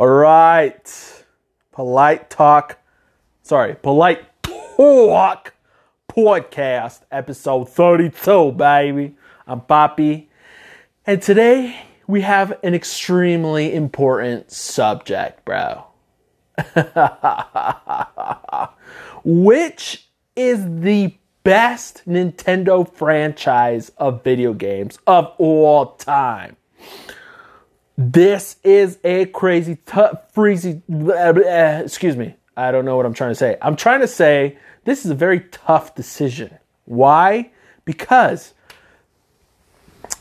All right. Polite talk. Sorry, polite talk podcast, episode 32, baby. I'm Poppy. And today we have an extremely important subject, bro. Which is the best Nintendo franchise of video games of all time? This is a crazy, tough, freezy. blah, blah, excuse me. I don't know what I'm trying to say. I'm trying to say this is a very tough decision. Why? Because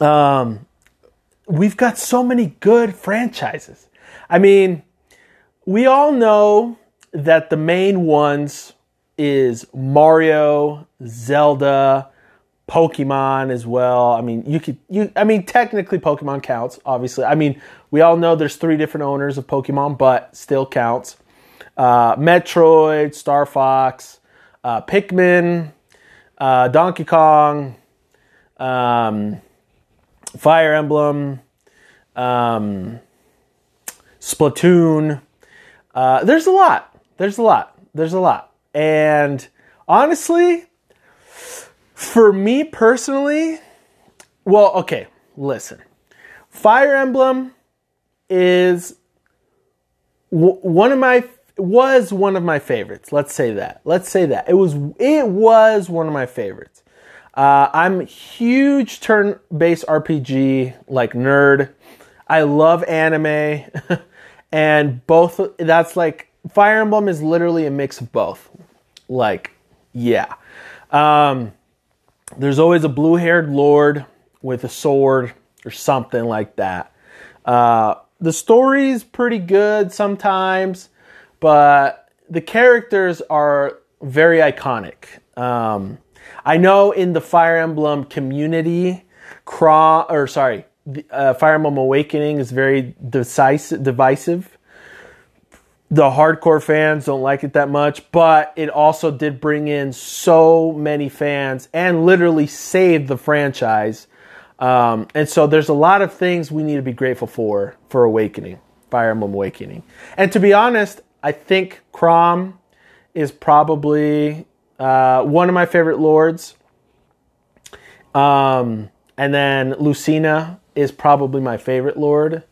um, we've got so many good franchises. I mean, we all know that the main ones is Mario, Zelda, Pokemon as well. I mean, you could you I mean technically Pokemon counts, obviously. I mean, we all know there's three different owners of Pokemon, but still counts. Uh, Metroid, Star Fox, uh, Pikmin, uh, Donkey Kong, um, Fire Emblem, um, Splatoon. Uh, there's a lot. There's a lot. There's a lot. And honestly, for me personally, well, okay, listen. Fire Emblem is one of my was one of my favorites. Let's say that. Let's say that. It was it was one of my favorites. Uh, I'm huge turn-based RPG like nerd. I love anime, and both. That's like Fire Emblem is literally a mix of both. Like, yeah. Um, there's always a blue-haired lord with a sword or something like that. Uh, the story's pretty good sometimes, but the characters are very iconic. Um, I know in the Fire Emblem community, Craw or sorry, uh, Fire Emblem Awakening is very decisive, divisive. The hardcore fans don't like it that much, but it also did bring in so many fans and literally saved the franchise. Um, and so there's a lot of things we need to be grateful for for Awakening, Fire Emblem Awakening. And to be honest, I think Chrom is probably uh, one of my favorite lords. Um, and then Lucina is probably my favorite lord.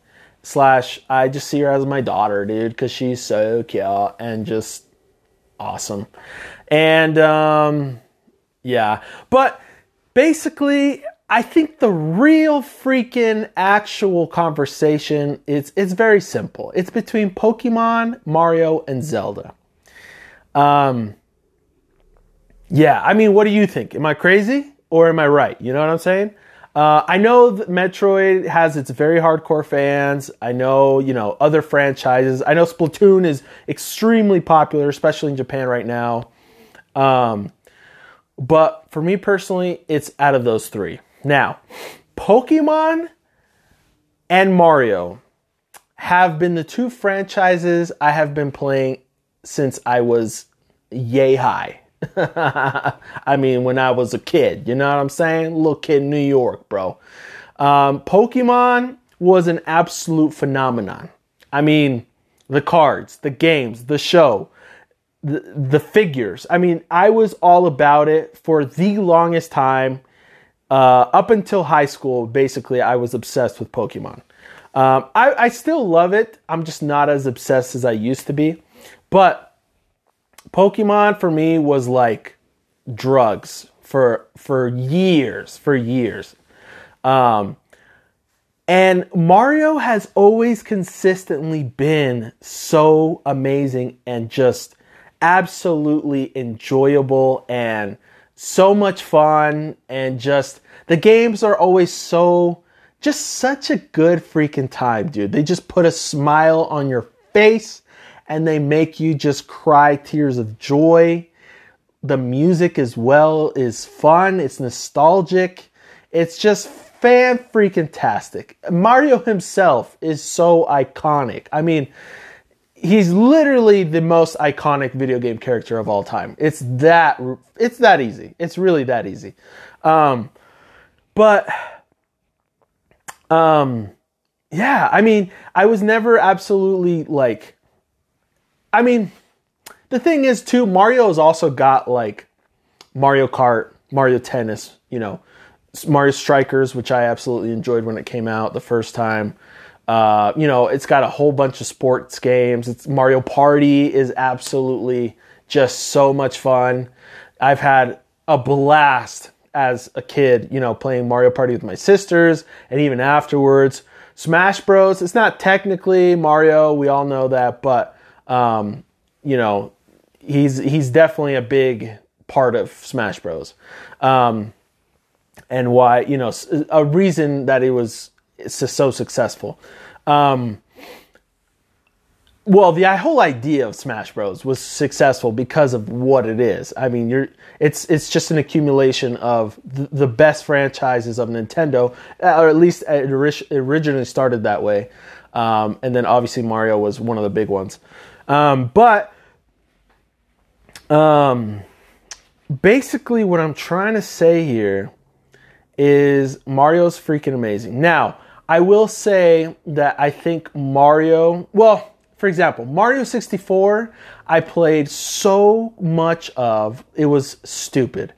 Slash, I just see her as my daughter, dude, because she's so cute and just awesome. And um, yeah, but basically, I think the real freaking actual conversation is it's very simple. It's between Pokemon, Mario, and Zelda. Um, yeah, I mean, what do you think? Am I crazy or am I right? You know what I'm saying? Uh, I know Metroid has its very hardcore fans. I know, you know, other franchises. I know Splatoon is extremely popular, especially in Japan right now. Um, but for me personally, it's out of those three. Now, Pokemon and Mario have been the two franchises I have been playing since I was yay high. I mean, when I was a kid, you know what I'm saying? Little kid New York, bro. Um, Pokemon was an absolute phenomenon. I mean, the cards, the games, the show, the, the figures. I mean, I was all about it for the longest time. Uh, up until high school, basically, I was obsessed with Pokemon. Um, I, I still love it. I'm just not as obsessed as I used to be. But Pokemon for me was like drugs for for years, for years. Um, and Mario has always consistently been so amazing and just absolutely enjoyable and so much fun and just the games are always so just such a good freaking time, dude. They just put a smile on your face and they make you just cry tears of joy. The music as well is fun, it's nostalgic. It's just fan freaking tastic. Mario himself is so iconic. I mean, he's literally the most iconic video game character of all time. It's that it's that easy. It's really that easy. Um, but um, yeah, I mean, I was never absolutely like. I mean, the thing is, too, Mario has also got like Mario Kart, Mario Tennis, you know, Mario Strikers, which I absolutely enjoyed when it came out the first time. Uh, you know, it's got a whole bunch of sports games. It's Mario Party is absolutely just so much fun. I've had a blast as a kid, you know, playing Mario Party with my sisters and even afterwards. Smash Bros. It's not technically Mario, we all know that, but um, you know, he's he's definitely a big part of Smash Bros. Um, and why you know a reason that it was so successful. Um, well, the whole idea of Smash Bros was successful because of what it is. I mean, you're it's it's just an accumulation of the, the best franchises of Nintendo, or at least it originally started that way. Um, and then obviously Mario was one of the big ones. Um, but um, basically, what I'm trying to say here is Mario's freaking amazing. Now, I will say that I think Mario, well, for example, Mario 64, I played so much of, it was stupid.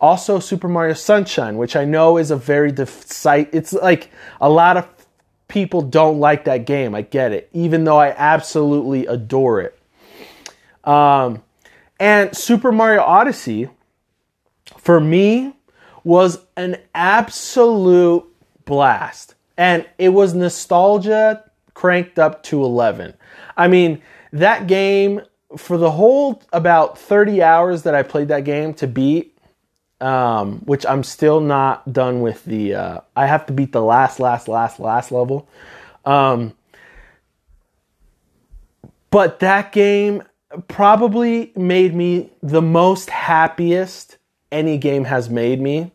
Also, Super Mario Sunshine, which I know is a very site. It's like a lot of people don't like that game. I get it, even though I absolutely adore it. Um, and Super Mario Odyssey, for me, was an absolute blast. And it was nostalgia cranked up to 11. I mean, that game, for the whole about 30 hours that I played that game to beat, um, which I'm still not done with the, uh, I have to beat the last, last, last, last level. Um, but that game probably made me the most happiest any game has made me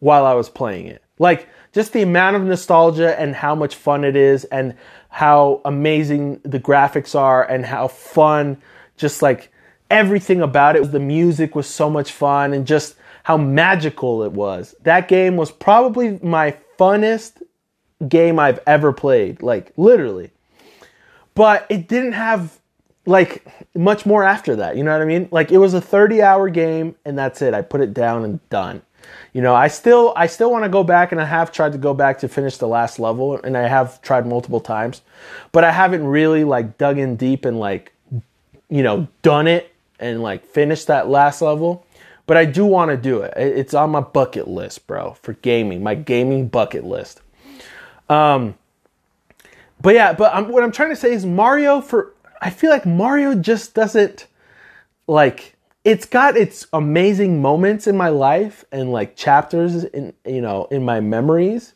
while I was playing it. Like, just the amount of nostalgia and how much fun it is and how amazing the graphics are and how fun just like everything about it the music was so much fun and just how magical it was. That game was probably my funnest game i've ever played like literally. But it didn't have like much more after that you know what i mean? Like it was a 30 hour game and that's it. I put it down and done. You know, I still I still want to go back and I have tried to go back to finish the last level and I have tried multiple times, but I haven't really like dug in deep and like you know, done it and like finished that last level. But I do want to do it. It's on my bucket list, bro, for gaming, my gaming bucket list. Um but yeah, but I'm, what I'm trying to say is Mario for I feel like Mario just doesn't like it's got its amazing moments in my life and like chapters in you know in my memories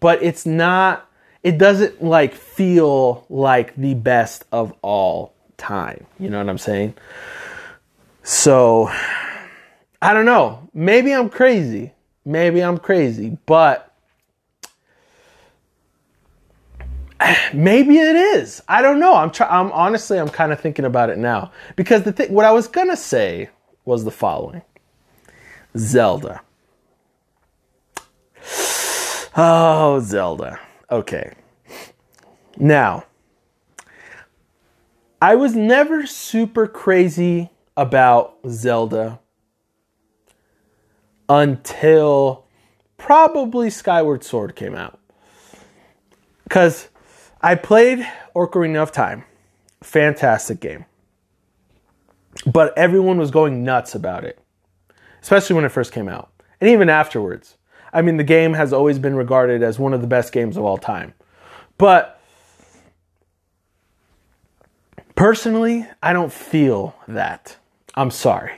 but it's not it doesn't like feel like the best of all time you know what i'm saying so i don't know maybe i'm crazy maybe i'm crazy but maybe it is. I don't know. I'm try- I'm honestly I'm kind of thinking about it now because the thing what I was going to say was the following. Zelda. Oh, Zelda. Okay. Now, I was never super crazy about Zelda until probably Skyward Sword came out. Because I played Ocarina of Time. Fantastic game. But everyone was going nuts about it, especially when it first came out. And even afterwards. I mean, the game has always been regarded as one of the best games of all time. But personally, I don't feel that. I'm sorry.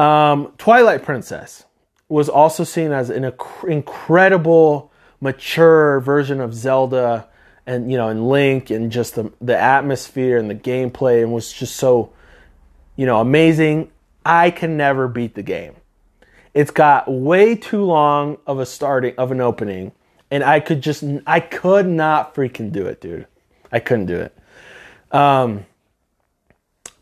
Um, Twilight Princess was also seen as an incredible, mature version of Zelda and you know and Link and just the the atmosphere and the gameplay and was just so you know amazing. I can never beat the game. It's got way too long of a starting of an opening and I could just I could not freaking do it, dude. I couldn't do it. Um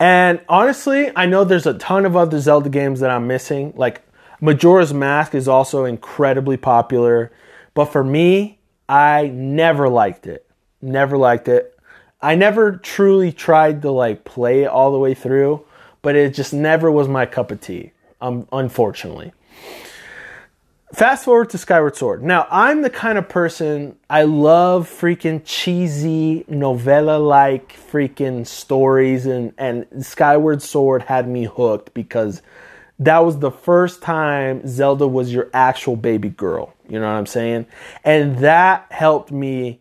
and honestly, I know there's a ton of other Zelda games that I'm missing. Like Majora's Mask is also incredibly popular, but for me, I never liked it. Never liked it. I never truly tried to like play it all the way through, but it just never was my cup of tea. Um, unfortunately. Fast forward to Skyward Sword. Now, I'm the kind of person I love freaking cheesy novella like freaking stories and and Skyward Sword had me hooked because that was the first time Zelda was your actual baby girl. You know what I'm saying? And that helped me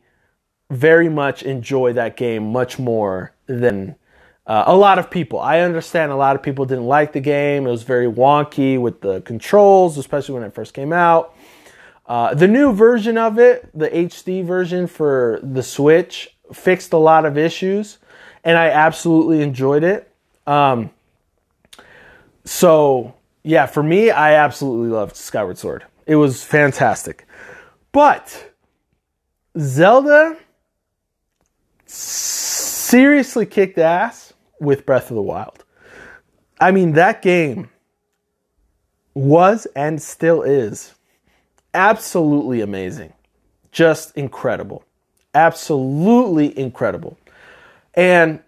very much enjoy that game much more than uh, a lot of people. I understand a lot of people didn't like the game. It was very wonky with the controls, especially when it first came out. Uh, the new version of it, the HD version for the Switch, fixed a lot of issues, and I absolutely enjoyed it. Um, so, yeah, for me, I absolutely loved Skyward Sword. It was fantastic. But Zelda seriously kicked ass with Breath of the Wild. I mean, that game was and still is absolutely amazing. Just incredible. Absolutely incredible. And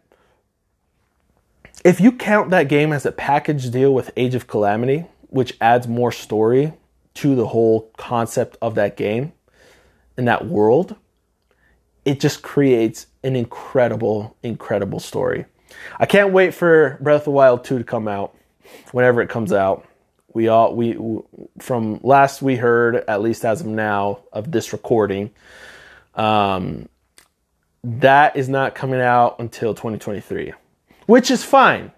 if you count that game as a package deal with Age of Calamity, which adds more story to the whole concept of that game and that world, it just creates an incredible, incredible story. I can't wait for Breath of the Wild 2 to come out whenever it comes out. We all we from last we heard, at least as of now, of this recording, um, that is not coming out until 2023, which is fine.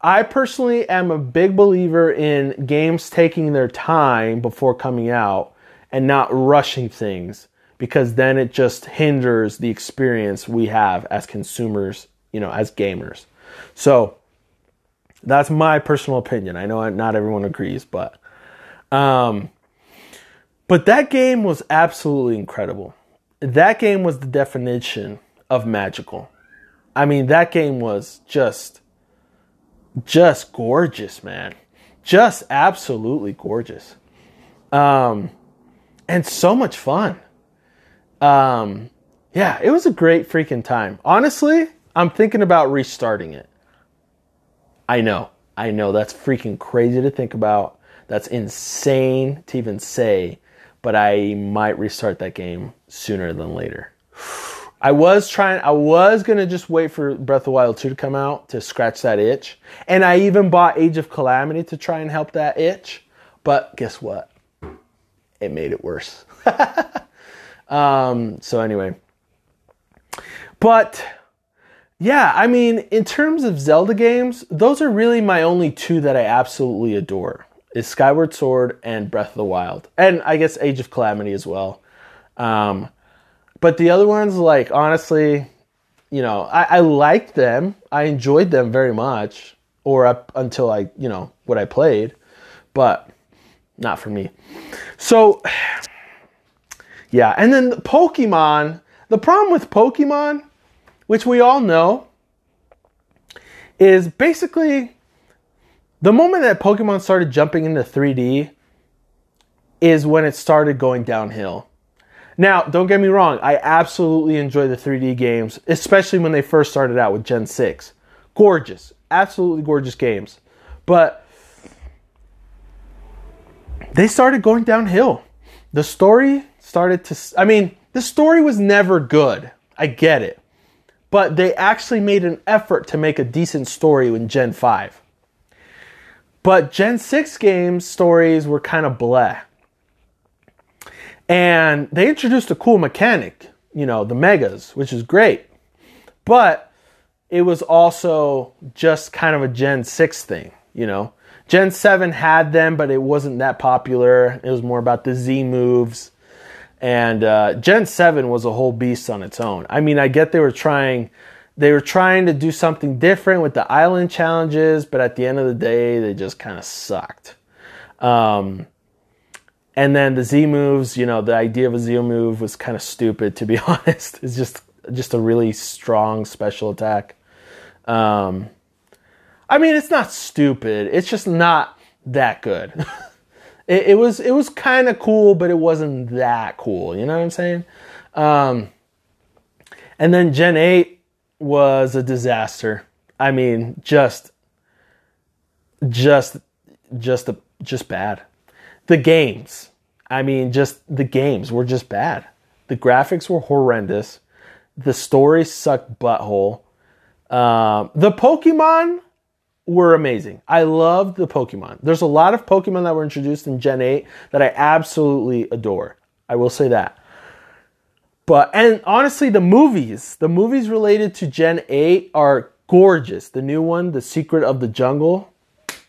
I personally am a big believer in games taking their time before coming out and not rushing things because then it just hinders the experience we have as consumers, you know, as gamers. So that's my personal opinion. I know not everyone agrees, but um but that game was absolutely incredible. That game was the definition of magical. I mean, that game was just just gorgeous, man. Just absolutely gorgeous. Um and so much fun. Um, yeah, it was a great freaking time. Honestly, I'm thinking about restarting it. I know, I know that's freaking crazy to think about. That's insane to even say, but I might restart that game sooner than later. I was trying, I was gonna just wait for Breath of the Wild 2 to come out to scratch that itch. And I even bought Age of Calamity to try and help that itch. But guess what? It made it worse. Um, so anyway, but yeah, I mean, in terms of Zelda games, those are really my only two that I absolutely adore. Is Skyward Sword and Breath of the Wild, and I guess Age of Calamity as well. Um, but the other ones, like honestly, you know, I, I liked them. I enjoyed them very much, or up until I, you know, what I played, but not for me. So yeah, and then Pokemon. The problem with Pokemon, which we all know, is basically the moment that Pokemon started jumping into 3D is when it started going downhill. Now, don't get me wrong, I absolutely enjoy the 3D games, especially when they first started out with Gen 6. Gorgeous, absolutely gorgeous games. But they started going downhill. The story started to. I mean, the story was never good. I get it. But they actually made an effort to make a decent story in Gen 5. But Gen 6 games stories were kind of bleh. And they introduced a cool mechanic, you know, the megas, which is great. But it was also just kind of a Gen 6 thing, you know. Gen 7 had them, but it wasn't that popular. It was more about the Z moves and uh, Gen 7 was a whole beast on its own. I mean, I get they were trying they were trying to do something different with the island challenges, but at the end of the day, they just kind of sucked. Um, and then the Z moves, you know, the idea of a Z move was kind of stupid, to be honest. It's just just a really strong special attack. Um, I mean, it's not stupid. It's just not that good. it, it was it was kind of cool, but it wasn't that cool. You know what I'm saying? Um, and then Gen 8 was a disaster. I mean, just, just, just, a, just bad. The games, I mean, just the games were just bad. The graphics were horrendous. The story sucked butthole. Um, the Pokemon were amazing. I loved the Pokemon. There's a lot of Pokemon that were introduced in Gen 8 that I absolutely adore. I will say that. But and honestly, the movies, the movies related to Gen 8 are gorgeous. The new one, The Secret of the Jungle,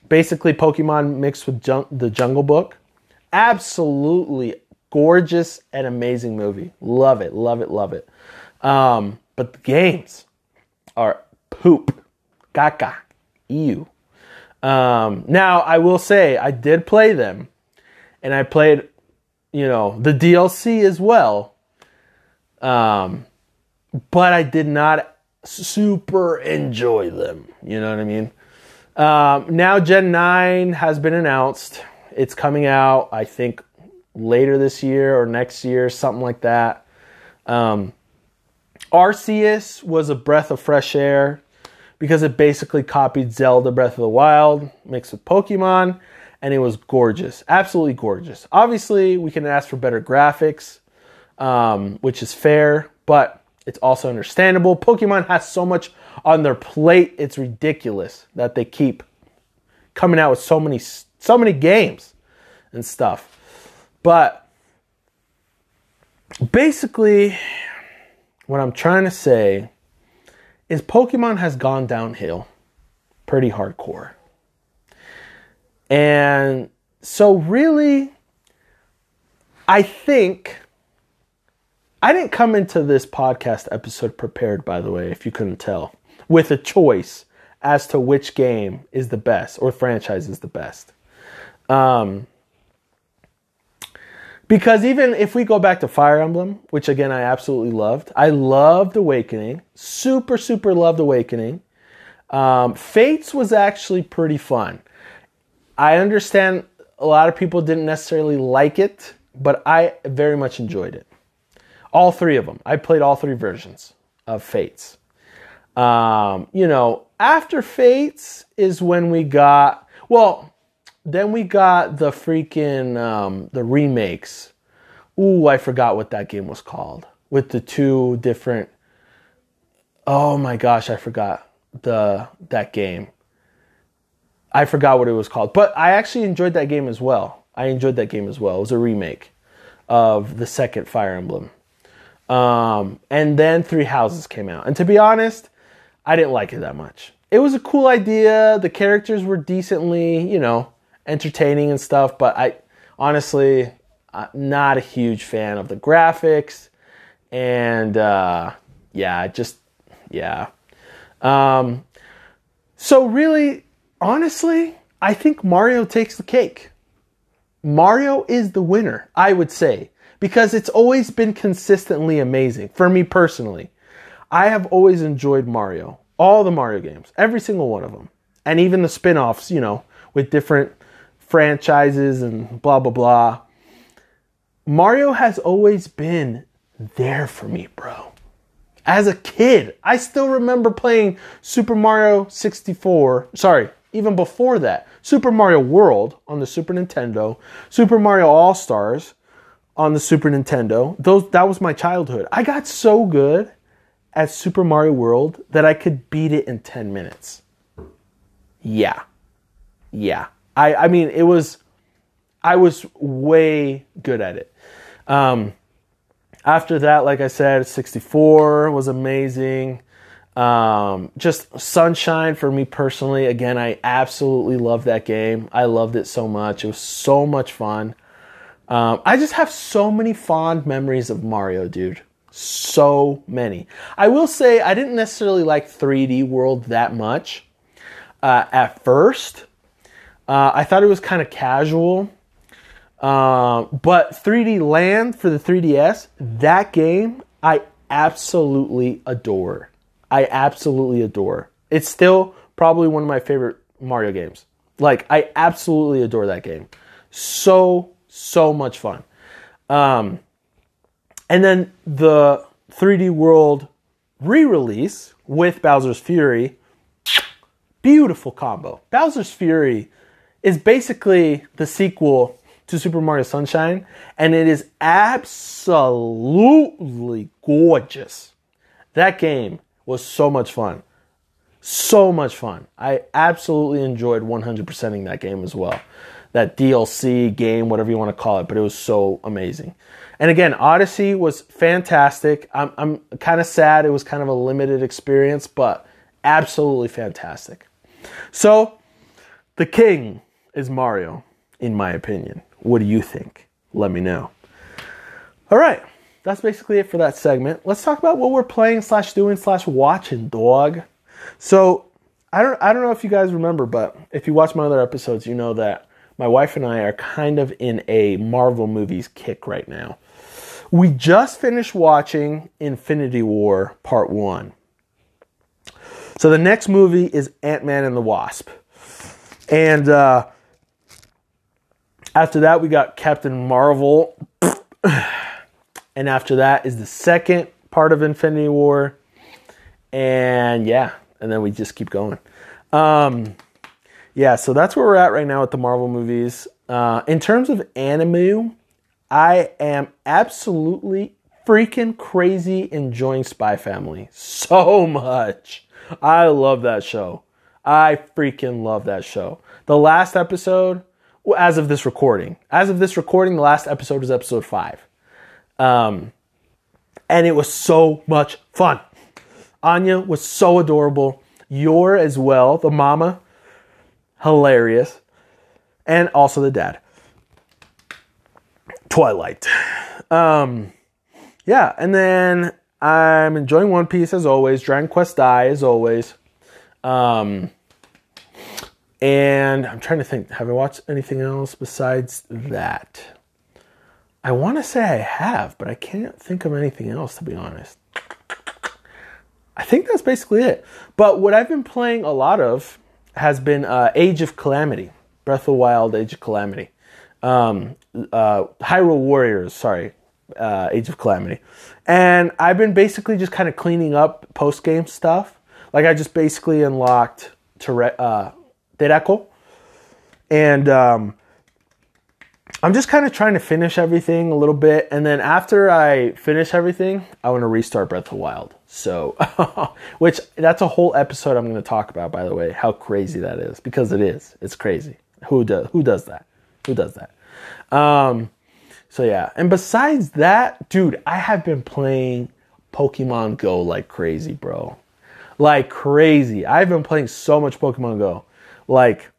basically Pokemon mixed with jun- the Jungle Book. Absolutely gorgeous and amazing movie. Love it, love it, love it. Um, but the games are poop. Caca. Ew. Um, now, I will say, I did play them, and I played, you know, the DLC as well. Um, but I did not super enjoy them. You know what I mean? Um, now, Gen 9 has been announced. It's coming out, I think, later this year or next year, something like that. Um, Arceus was a breath of fresh air because it basically copied Zelda Breath of the Wild mixed with Pokemon, and it was gorgeous. Absolutely gorgeous. Obviously, we can ask for better graphics, um, which is fair, but it's also understandable. Pokemon has so much on their plate, it's ridiculous that they keep coming out with so many so many games and stuff. But basically what I'm trying to say is Pokemon has gone downhill pretty hardcore. And so, really, I think I didn't come into this podcast episode prepared, by the way, if you couldn't tell, with a choice as to which game is the best or franchise is the best. Um, because even if we go back to Fire Emblem, which again I absolutely loved, I loved Awakening, super, super loved Awakening. Um, Fates was actually pretty fun. I understand a lot of people didn't necessarily like it, but I very much enjoyed it. All three of them. I played all three versions of Fates. Um, you know, after Fates is when we got, well, then we got the freaking um, the remakes. Ooh, I forgot what that game was called with the two different. Oh my gosh, I forgot the that game. I forgot what it was called, but I actually enjoyed that game as well. I enjoyed that game as well. It was a remake of the second Fire Emblem. Um, and then Three Houses came out. And to be honest, I didn't like it that much. It was a cool idea. The characters were decently, you know, entertaining and stuff, but I honestly I'm not a huge fan of the graphics and uh, yeah, just yeah. Um, so really, honestly, I think Mario takes the cake. Mario is the winner, I would say, because it's always been consistently amazing for me personally. I have always enjoyed Mario, all the Mario games, every single one of them, and even the spin offs, you know, with different franchises and blah, blah, blah. Mario has always been there for me, bro. As a kid, I still remember playing Super Mario 64. Sorry, even before that, Super Mario World on the Super Nintendo, Super Mario All Stars on the Super Nintendo. Those that was my childhood. I got so good at Super Mario World that I could beat it in 10 minutes. Yeah. Yeah. I, I mean, it was, I was way good at it. Um, after that, like I said, 64 was amazing. Um, just Sunshine for me personally. Again, I absolutely love that game. I loved it so much. It was so much fun. Um, I just have so many fond memories of Mario, dude. So many. I will say I didn't necessarily like 3D World that much uh, at first. Uh, I thought it was kind of casual. Uh, but 3D Land for the 3DS, that game I absolutely adore. I absolutely adore. It's still probably one of my favorite Mario games. Like, I absolutely adore that game. So, so much fun. Um, And then the 3D World re release with Bowser's Fury. Beautiful combo. Bowser's Fury is basically the sequel to Super Mario Sunshine, and it is absolutely gorgeous. That game was so much fun. So much fun. I absolutely enjoyed 100%ing that game as well. That DLC game, whatever you want to call it, but it was so amazing. And again, Odyssey was fantastic. I'm, I'm kind of sad it was kind of a limited experience, but absolutely fantastic. So, the king is Mario, in my opinion. What do you think? Let me know. All right, that's basically it for that segment. Let's talk about what we're playing slash doing slash watching, dog. So I don't I don't know if you guys remember, but if you watch my other episodes, you know that my wife and I are kind of in a Marvel movies kick right now. We just finished watching Infinity War Part 1. So the next movie is Ant Man and the Wasp. And uh, after that, we got Captain Marvel. and after that is the second part of Infinity War. And yeah, and then we just keep going. Um, yeah, so that's where we're at right now with the Marvel movies. Uh, in terms of anime, I am absolutely freaking crazy enjoying Spy Family so much. I love that show. I freaking love that show. The last episode, as of this recording, as of this recording, the last episode was episode five. Um, and it was so much fun. Anya was so adorable. Yor as well, the mama, hilarious. And also the dad. Twilight. Um, yeah, and then I'm enjoying One Piece as always, Dragon Quest Dai as always. Um, and I'm trying to think, have I watched anything else besides that? I want to say I have, but I can't think of anything else to be honest. I think that's basically it. But what I've been playing a lot of has been uh, Age of Calamity, Breath of the Wild, Age of Calamity, um, uh, Hyrule Warriors. Sorry, uh, Age of Calamity, and I've been basically just kind of cleaning up post game stuff. Like I just basically unlocked Tere- Terrako, and um, I'm just kind of trying to finish everything a little bit, and then after I finish everything, I want to restart Breath of the Wild. So, which that's a whole episode I'm going to talk about. By the way, how crazy that is because it is. It's crazy. Who does who does that? Who does that? Um, so yeah, and besides that, dude, I have been playing Pokemon Go like crazy, bro. Like crazy. I've been playing so much Pokemon Go. Like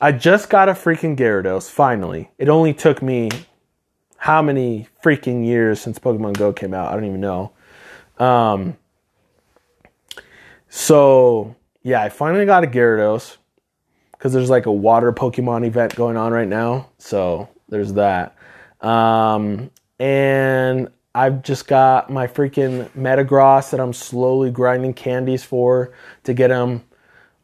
I just got a freaking Gyarados, finally. It only took me how many freaking years since Pokemon Go came out? I don't even know. Um, so, yeah, I finally got a Gyarados because there's like a water Pokemon event going on right now. So, there's that. Um, and I've just got my freaking Metagross that I'm slowly grinding candies for to get them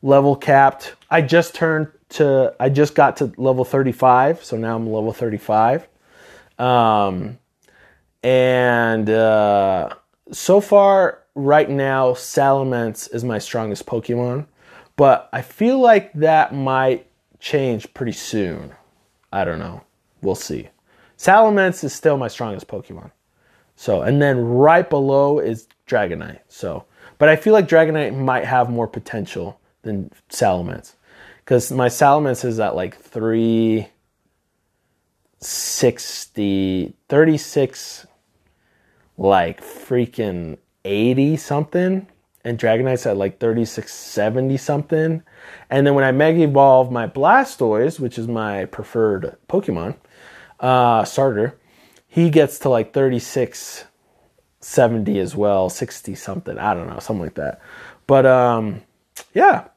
level capped. I just turned to I just got to level 35, so now I'm level 35. Um, and uh, so far, right now, Salamence is my strongest Pokemon, but I feel like that might change pretty soon. I don't know. We'll see. Salamence is still my strongest Pokemon. So, and then right below is Dragonite. So, but I feel like Dragonite might have more potential than Salamence because my Salamence is at like 360, 36, like freaking 80 something. And Dragonite's at like 3670 something. And then when I Mega Evolve my Blastoise, which is my preferred Pokemon uh, starter, he gets to like 3670 as well, 60 something. I don't know, something like that. But um, yeah,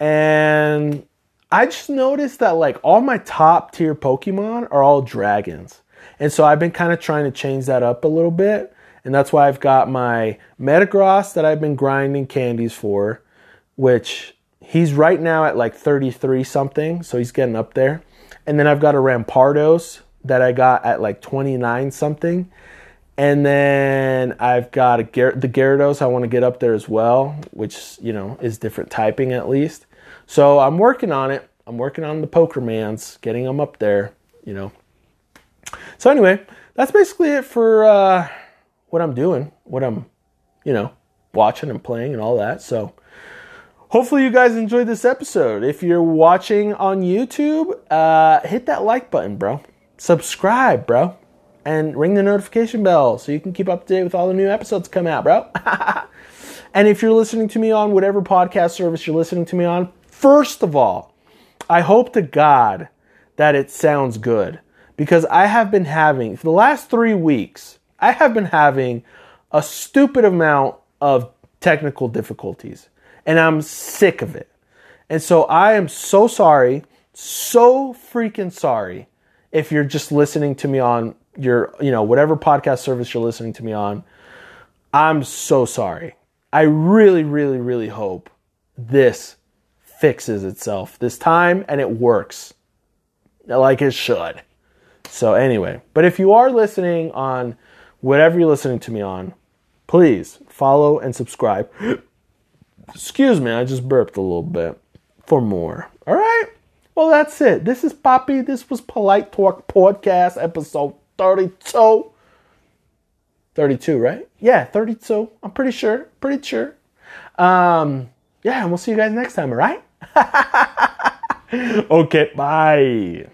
and I just noticed that like all my top tier Pokemon are all dragons. And so I've been kind of trying to change that up a little bit. And that's why I've got my Metagross that I've been grinding candies for, which he's right now at like 33 something. So he's getting up there. And then I've got a Rampardos that I got at like 29 something. And then I've got a Gar- the Gyarados I want to get up there as well, which, you know, is different typing at least. So I'm working on it. I'm working on the poker mans, getting them up there, you know. So anyway, that's basically it for uh, what I'm doing, what I'm, you know, watching and playing and all that. So hopefully you guys enjoyed this episode. If you're watching on YouTube, uh, hit that like button, bro. Subscribe, bro. And ring the notification bell so you can keep up to date with all the new episodes come out, bro. and if you're listening to me on whatever podcast service you're listening to me on, first of all, I hope to God that it sounds good because I have been having, for the last three weeks, I have been having a stupid amount of technical difficulties and I'm sick of it. And so I am so sorry, so freaking sorry if you're just listening to me on your, you know, whatever podcast service you're listening to me on. I'm so sorry. I really, really, really hope this fixes itself this time and it works like it should. So, anyway, but if you are listening on whatever you're listening to me on, please follow and subscribe. Excuse me, I just burped a little bit for more. All right. Well, that's it. This is Poppy. This was Polite Talk Podcast, episode 32. 32, right? Yeah, 32. I'm pretty sure. Pretty sure. Um, yeah, and we'll see you guys next time, all right? okay, bye.